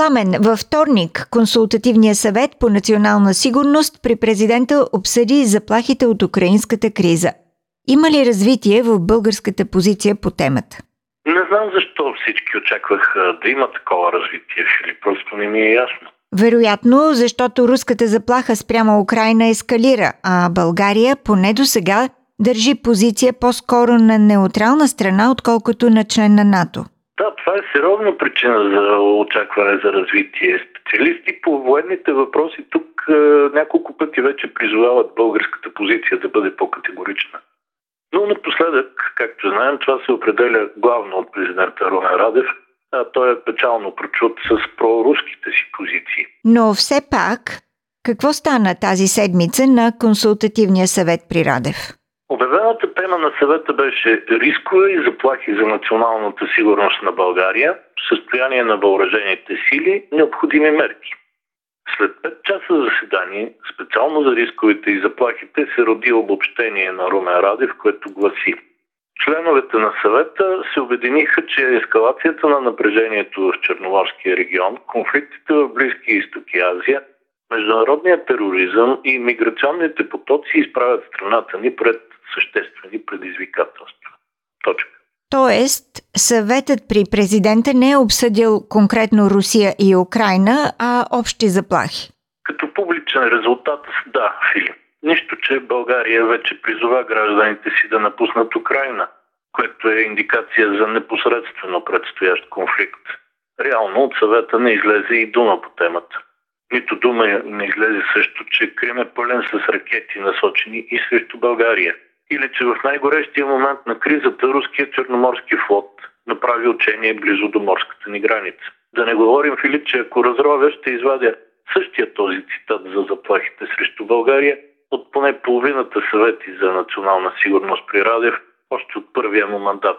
Пламен, във вторник Консултативния съвет по национална сигурност при президента обсъди заплахите от украинската криза. Има ли развитие в българската позиция по темата? Не знам защо всички очакваха да има такова развитие, или просто не ми е ясно. Вероятно, защото руската заплаха спрямо Украина ескалира, а България поне до сега държи позиция по-скоро на неутрална страна, отколкото на член на НАТО. Да, това е сериозна причина за очакване за развитие. Специалисти по военните въпроси тук е, няколко пъти вече призовават българската позиция да бъде по-категорична. Но напоследък, както знаем, това се определя главно от президента Румен Радев, а той е печално прочут с проруските си позиции. Но все пак, какво стана тази седмица на консултативния съвет при Радев? На съвета беше рискове и заплахи за националната сигурност на България, състояние на въоръжените сили, необходими мерки. След 5 часа заседание, специално за рисковете и заплахите, се роди обобщение на Румен Радев, което гласи Членовете на съвета се обединиха, че ескалацията на напрежението в Черноморския регион, конфликтите в Близки изток и Азия, международният тероризъм и миграционните потоци изправят страната ни пред съществени предизвикателства. Точка. Тоест, съветът при президента не е обсъдил конкретно Русия и Украина, а общи заплахи. Като публичен резултат, да, Филип. Нищо, че България вече призова гражданите си да напуснат Украина, което е индикация за непосредствено предстоящ конфликт. Реално от съвета не излезе и дума по темата. Нито дума не излезе също, че Крим е пълен с ракети насочени и срещу България – или че в най-горещия момент на кризата руският черноморски флот направи учение близо до морската ни граница. Да не говорим, Филип, че ако разровя, ще извадя същия този цитат за заплахите срещу България от поне половината съвети за национална сигурност при Радев, още от първия му мандат.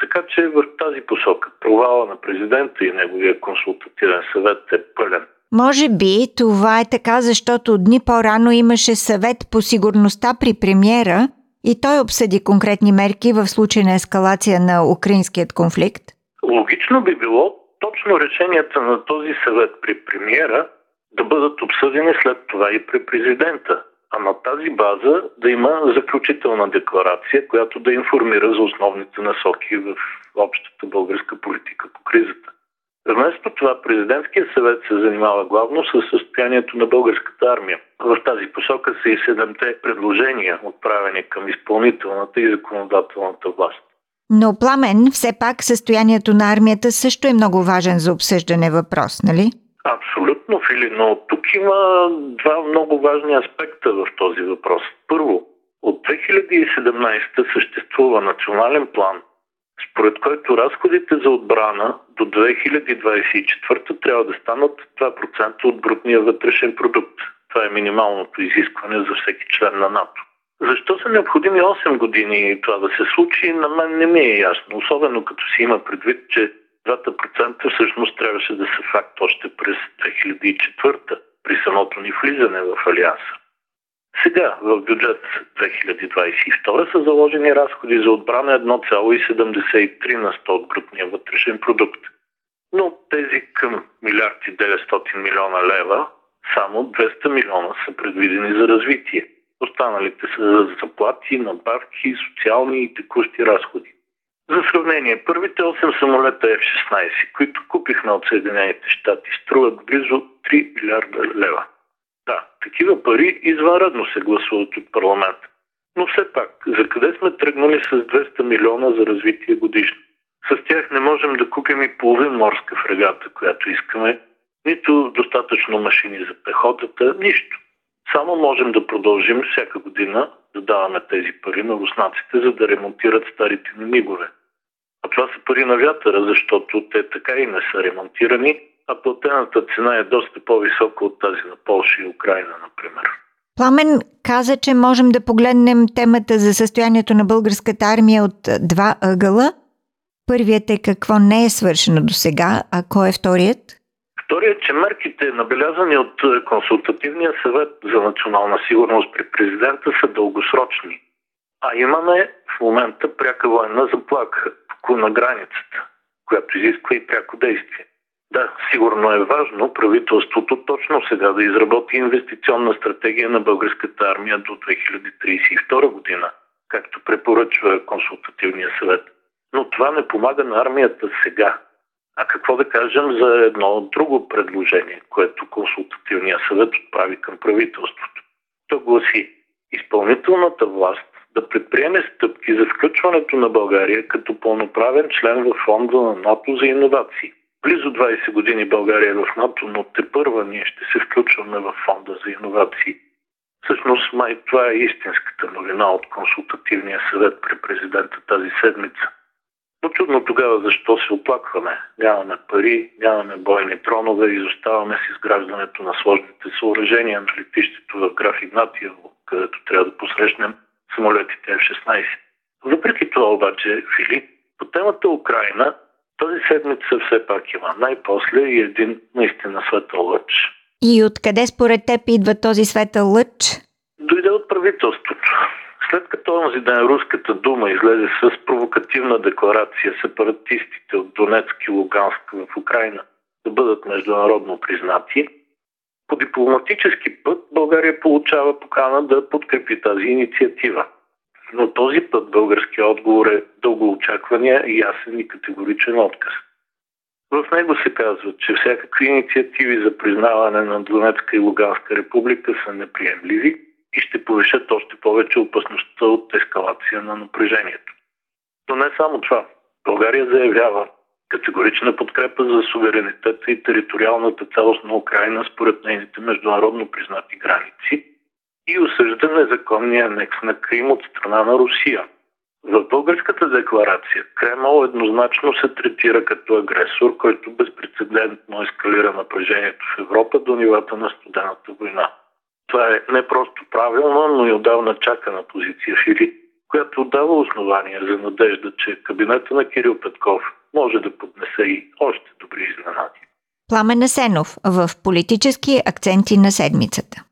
Така че в тази посока провала на президента и неговия консултативен съвет е пълен. Може би това е така, защото дни по-рано имаше съвет по сигурността при премиера, и той обсъди конкретни мерки в случай на ескалация на украинският конфликт? Логично би било точно решенията на този съвет при премиера да бъдат обсъдени след това и при президента. А на тази база да има заключителна декларация, която да информира за основните насоки в общата българска политика по кризата. Вместо това президентския съвет се занимава главно с състоянието на българската армия. В тази посока са и седемте предложения, отправени към изпълнителната и законодателната власт. Но пламен, все пак състоянието на армията също е много важен за обсъждане въпрос, нали? Абсолютно, Фили, но тук има два много важни аспекта в този въпрос. Първо, от 2017 съществува национален план според който разходите за отбрана до 2024 трябва да станат 2% от брутния вътрешен продукт. Това е минималното изискване за всеки член на НАТО. Защо са необходими 8 години това да се случи, на мен не ми е ясно. Особено като си има предвид, че 2% всъщност трябваше да са факт още през 2004 при самото ни влизане в Алианса. Сега в бюджет 2022 са заложени разходи за отбрана 1,73 на 100 от брутния вътрешен продукт. Но тези към милиарди 900 милиона лева, само 200 милиона са предвидени за развитие. Останалите са за заплати, надбавки, социални и текущи разходи. За сравнение, първите 8 самолета F-16, които купихме от Съединените щати, струват близо 3 милиарда лева. Да, такива пари извънредно се гласуват от парламент. Но все пак, за къде сме тръгнали с 200 милиона за развитие годишно? С тях не можем да купим и половин морска фрегата, която искаме, нито достатъчно машини за пехотата, нищо. Само можем да продължим всяка година да даваме тези пари на руснаците, за да ремонтират старите ни мигове. А това са пари на вятъра, защото те така и не са ремонтирани а платената цена е доста по-висока от тази на Польша и Украина, например. Пламен каза, че можем да погледнем темата за състоянието на българската армия от два ъгъла. Първият е какво не е свършено до сега, а кой е вторият? Вторият, че мерките, набелязани от Консултативния съвет за национална сигурност при президента, са дългосрочни. А имаме в момента пряка военна заплаха на границата, която изисква и пряко действие. Да, сигурно е важно правителството точно сега да изработи инвестиционна стратегия на българската армия до 2032 година, както препоръчва консултативния съвет. Но това не помага на армията сега. А какво да кажем за едно друго предложение, което консултативния съвет отправи към правителството? То гласи изпълнителната власт да предприеме стъпки за включването на България като пълноправен член в фонда на НАТО за иновации. Близо 20 години България е в НАТО, но те първа ние ще се включваме в фонда за иновации. Всъщност, май това е истинската новина от консултативния съвет при президента тази седмица. Но чудно тогава защо се оплакваме. Нямаме пари, нямаме бойни тронове, изоставаме с изграждането на сложните съоръжения на летището в граф Игнатиево, където трябва да посрещнем самолетите F-16. Въпреки това обаче, Филип, по темата Украина тази седмица все пак има най-после и един наистина светъл лъч. И откъде според теб идва този светъл лъч? Дойде от правителството. След като онзи ден Руската дума излезе с провокативна декларация сепаратистите от Донецк и Луганск в Украина да бъдат международно признати, по дипломатически път България получава покана да подкрепи тази инициатива. Но този път българския отговор е дългоочаквания, ясен и категоричен отказ. В него се казва, че всякакви инициативи за признаване на Донецка и Луганска република са неприемливи и ще повишат още повече опасността от ескалация на напрежението. Но не само това. България заявява категорична подкрепа за суверенитета и териториалната цялост на Украина според нейните международно признати граници и осъжда незаконния анекс на Крим от страна на Русия. В българската декларация Кремъл еднозначно се третира като агресор, който безпредседентно ескалира напрежението в Европа до нивата на студената война. Това е не просто правилна, но и отдавна чакана позиция Фили, която дава основания за надежда, че кабинета на Кирил Петков може да поднесе и още добри изненади. Пламен Асенов в политически акценти на седмицата.